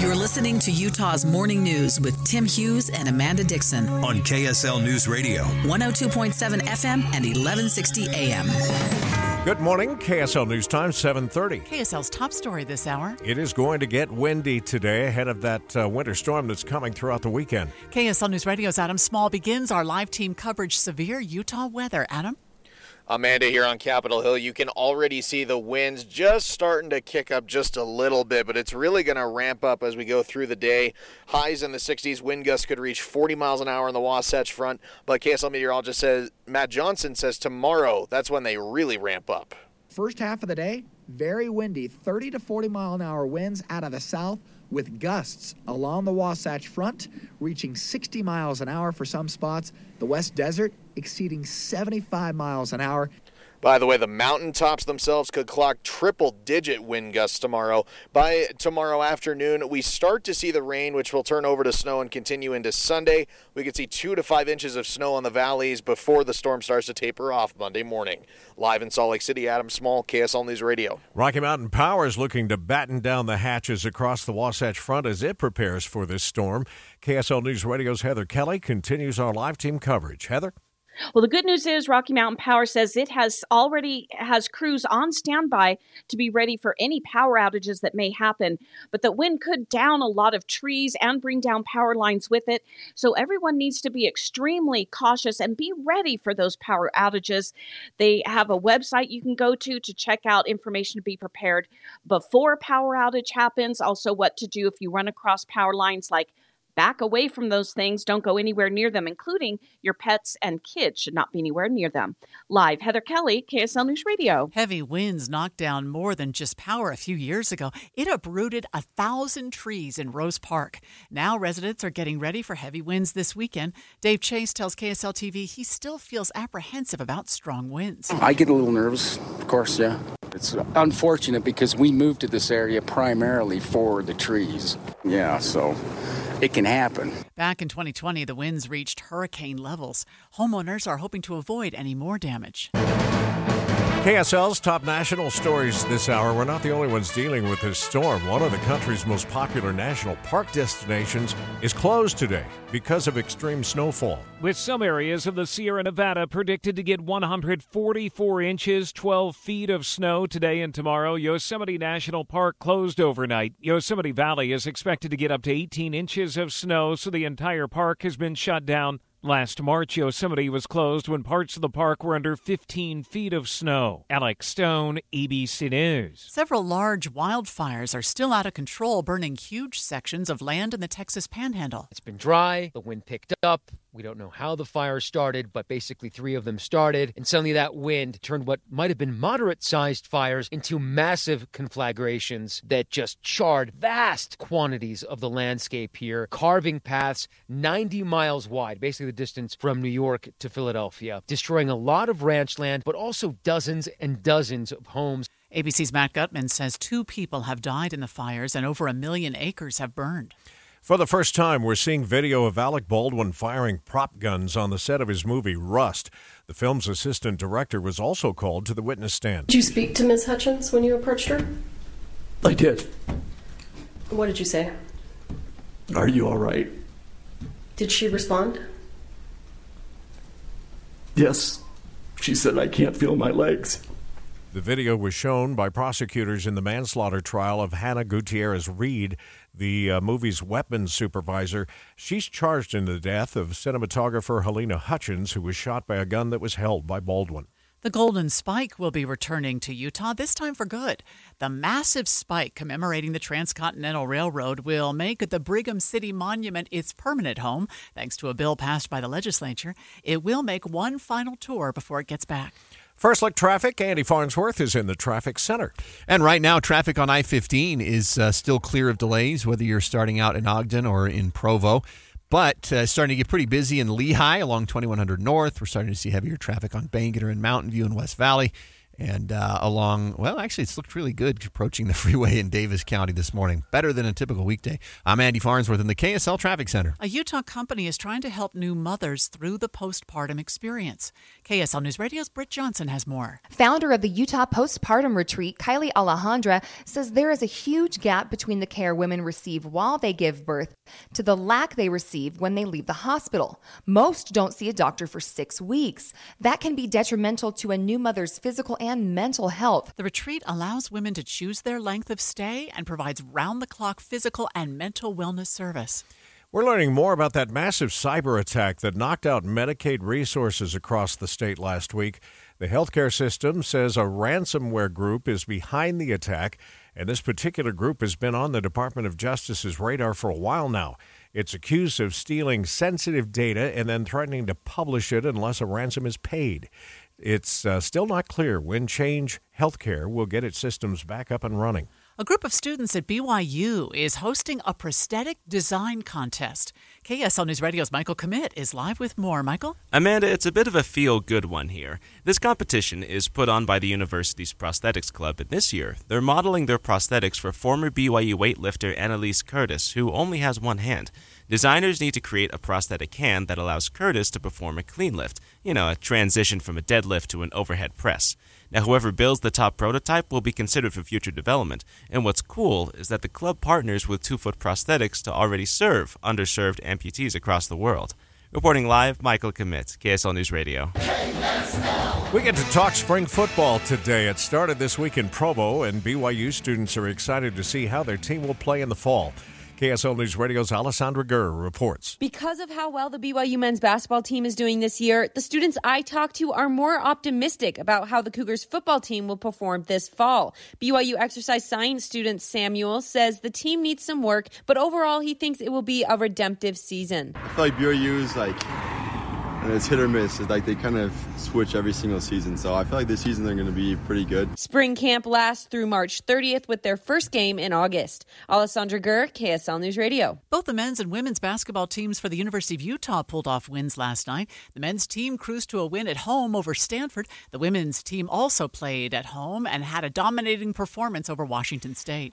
You're listening to Utah's Morning News with Tim Hughes and Amanda Dixon on KSL News Radio, 102.7 FM and 1160 AM. Good morning, KSL News Time, 730. KSL's top story this hour. It is going to get windy today ahead of that uh, winter storm that's coming throughout the weekend. KSL News Radio's Adam Small begins our live team coverage severe Utah weather. Adam? Amanda here on Capitol Hill. You can already see the winds just starting to kick up just a little bit, but it's really going to ramp up as we go through the day. Highs in the 60s, wind gusts could reach 40 miles an hour on the Wasatch Front, but KSL meteorologist says Matt Johnson says tomorrow that's when they really ramp up. First half of the day, very windy, 30 to 40 mile an hour winds out of the south with gusts along the Wasatch Front reaching 60 miles an hour for some spots. The West Desert exceeding 75 miles an hour. By the way, the mountaintops themselves could clock triple digit wind gusts tomorrow. By tomorrow afternoon, we start to see the rain, which will turn over to snow and continue into Sunday. We could see two to five inches of snow on the valleys before the storm starts to taper off Monday morning. Live in Salt Lake City, Adam Small, KSL News Radio. Rocky Mountain Power is looking to batten down the hatches across the Wasatch Front as it prepares for this storm. KSL News Radio's Heather Kelly continues our live team coverage. Heather? Well, the good news is Rocky Mountain Power says it has already has crews on standby to be ready for any power outages that may happen, but the wind could down a lot of trees and bring down power lines with it. So everyone needs to be extremely cautious and be ready for those power outages. They have a website you can go to to check out information to be prepared before a power outage happens, also what to do if you run across power lines like Back away from those things. Don't go anywhere near them, including your pets and kids should not be anywhere near them. Live, Heather Kelly, KSL News Radio. Heavy winds knocked down more than just power a few years ago. It uprooted a thousand trees in Rose Park. Now residents are getting ready for heavy winds this weekend. Dave Chase tells KSL TV he still feels apprehensive about strong winds. I get a little nervous, of course, yeah. It's unfortunate because we moved to this area primarily for the trees. Yeah, so it can happen. Back in 2020, the winds reached hurricane levels. Homeowners are hoping to avoid any more damage. KSL's top national stories this hour. We're not the only ones dealing with this storm. One of the country's most popular national park destinations is closed today because of extreme snowfall. With some areas of the Sierra Nevada predicted to get 144 inches, 12 feet of snow today and tomorrow, Yosemite National Park closed overnight. Yosemite Valley is expected to get up to 18 inches of snow, so the entire park has been shut down. Last March, Yosemite was closed when parts of the park were under 15 feet of snow. Alex Stone, ABC News. Several large wildfires are still out of control, burning huge sections of land in the Texas panhandle. It's been dry, the wind picked up, we don't know how the fire started, but basically three of them started. And suddenly that wind turned what might have been moderate sized fires into massive conflagrations that just charred vast quantities of the landscape here, carving paths 90 miles wide, basically the distance from New York to Philadelphia, destroying a lot of ranch land, but also dozens and dozens of homes. ABC's Matt Gutman says two people have died in the fires and over a million acres have burned. For the first time, we're seeing video of Alec Baldwin firing prop guns on the set of his movie Rust. The film's assistant director was also called to the witness stand. Did you speak to Ms. Hutchins when you approached her? I did. What did you say? Are you all right? Did she respond? Yes. She said, I can't feel my legs. The video was shown by prosecutors in the manslaughter trial of Hannah Gutierrez Reed, the uh, movie's weapons supervisor. She's charged in the death of cinematographer Halyna Hutchins, who was shot by a gun that was held by Baldwin. The Golden Spike will be returning to Utah, this time for good. The massive spike commemorating the Transcontinental Railroad will make the Brigham City Monument its permanent home, thanks to a bill passed by the legislature. It will make one final tour before it gets back. First look traffic. Andy Farnsworth is in the traffic center. And right now, traffic on I 15 is uh, still clear of delays, whether you're starting out in Ogden or in Provo. But uh, starting to get pretty busy in Lehi along 2100 North. We're starting to see heavier traffic on Bangerter and Mountain View and West Valley. And uh, along, well, actually, it's looked really good approaching the freeway in Davis County this morning. Better than a typical weekday. I'm Andy Farnsworth in the KSL Traffic Center. A Utah company is trying to help new mothers through the postpartum experience. KSL News Radio's Britt Johnson has more. Founder of the Utah Postpartum Retreat, Kylie Alejandra, says there is a huge gap between the care women receive while they give birth to the lack they receive when they leave the hospital. Most don't see a doctor for six weeks. That can be detrimental to a new mother's physical and mental health. The retreat allows women to choose their length of stay and provides round the clock physical and mental wellness service. We're learning more about that massive cyber attack that knocked out Medicaid resources across the state last week. The healthcare system says a ransomware group is behind the attack, and this particular group has been on the Department of Justice's radar for a while now. It's accused of stealing sensitive data and then threatening to publish it unless a ransom is paid. It's uh, still not clear when Change Healthcare will get its systems back up and running. A group of students at BYU is hosting a prosthetic design contest. KSL News Radio's Michael Commit is live with more. Michael? Amanda, it's a bit of a feel good one here. This competition is put on by the university's prosthetics club, and this year they're modeling their prosthetics for former BYU weightlifter Annalise Curtis, who only has one hand. Designers need to create a prosthetic hand that allows Curtis to perform a clean lift, you know, a transition from a deadlift to an overhead press. Now, whoever builds the top prototype will be considered for future development, and what's cool is that the club partners with Two Foot Prosthetics to already serve underserved amputees across the world. Reporting live, Michael Commit, KSL News Radio. We get to talk spring football today. It started this week in Provo, and BYU students are excited to see how their team will play in the fall. KSL News Radio's Alessandra Gurr reports. Because of how well the BYU men's basketball team is doing this year, the students I talked to are more optimistic about how the Cougars football team will perform this fall. BYU exercise science student Samuel says the team needs some work, but overall he thinks it will be a redemptive season. I feel like BYU is like and it's hit or miss. It's like they kind of switch every single season. So I feel like this season they're going to be pretty good. Spring camp lasts through March 30th with their first game in August. Alessandra Gurr, KSL News Radio. Both the men's and women's basketball teams for the University of Utah pulled off wins last night. The men's team cruised to a win at home over Stanford. The women's team also played at home and had a dominating performance over Washington State.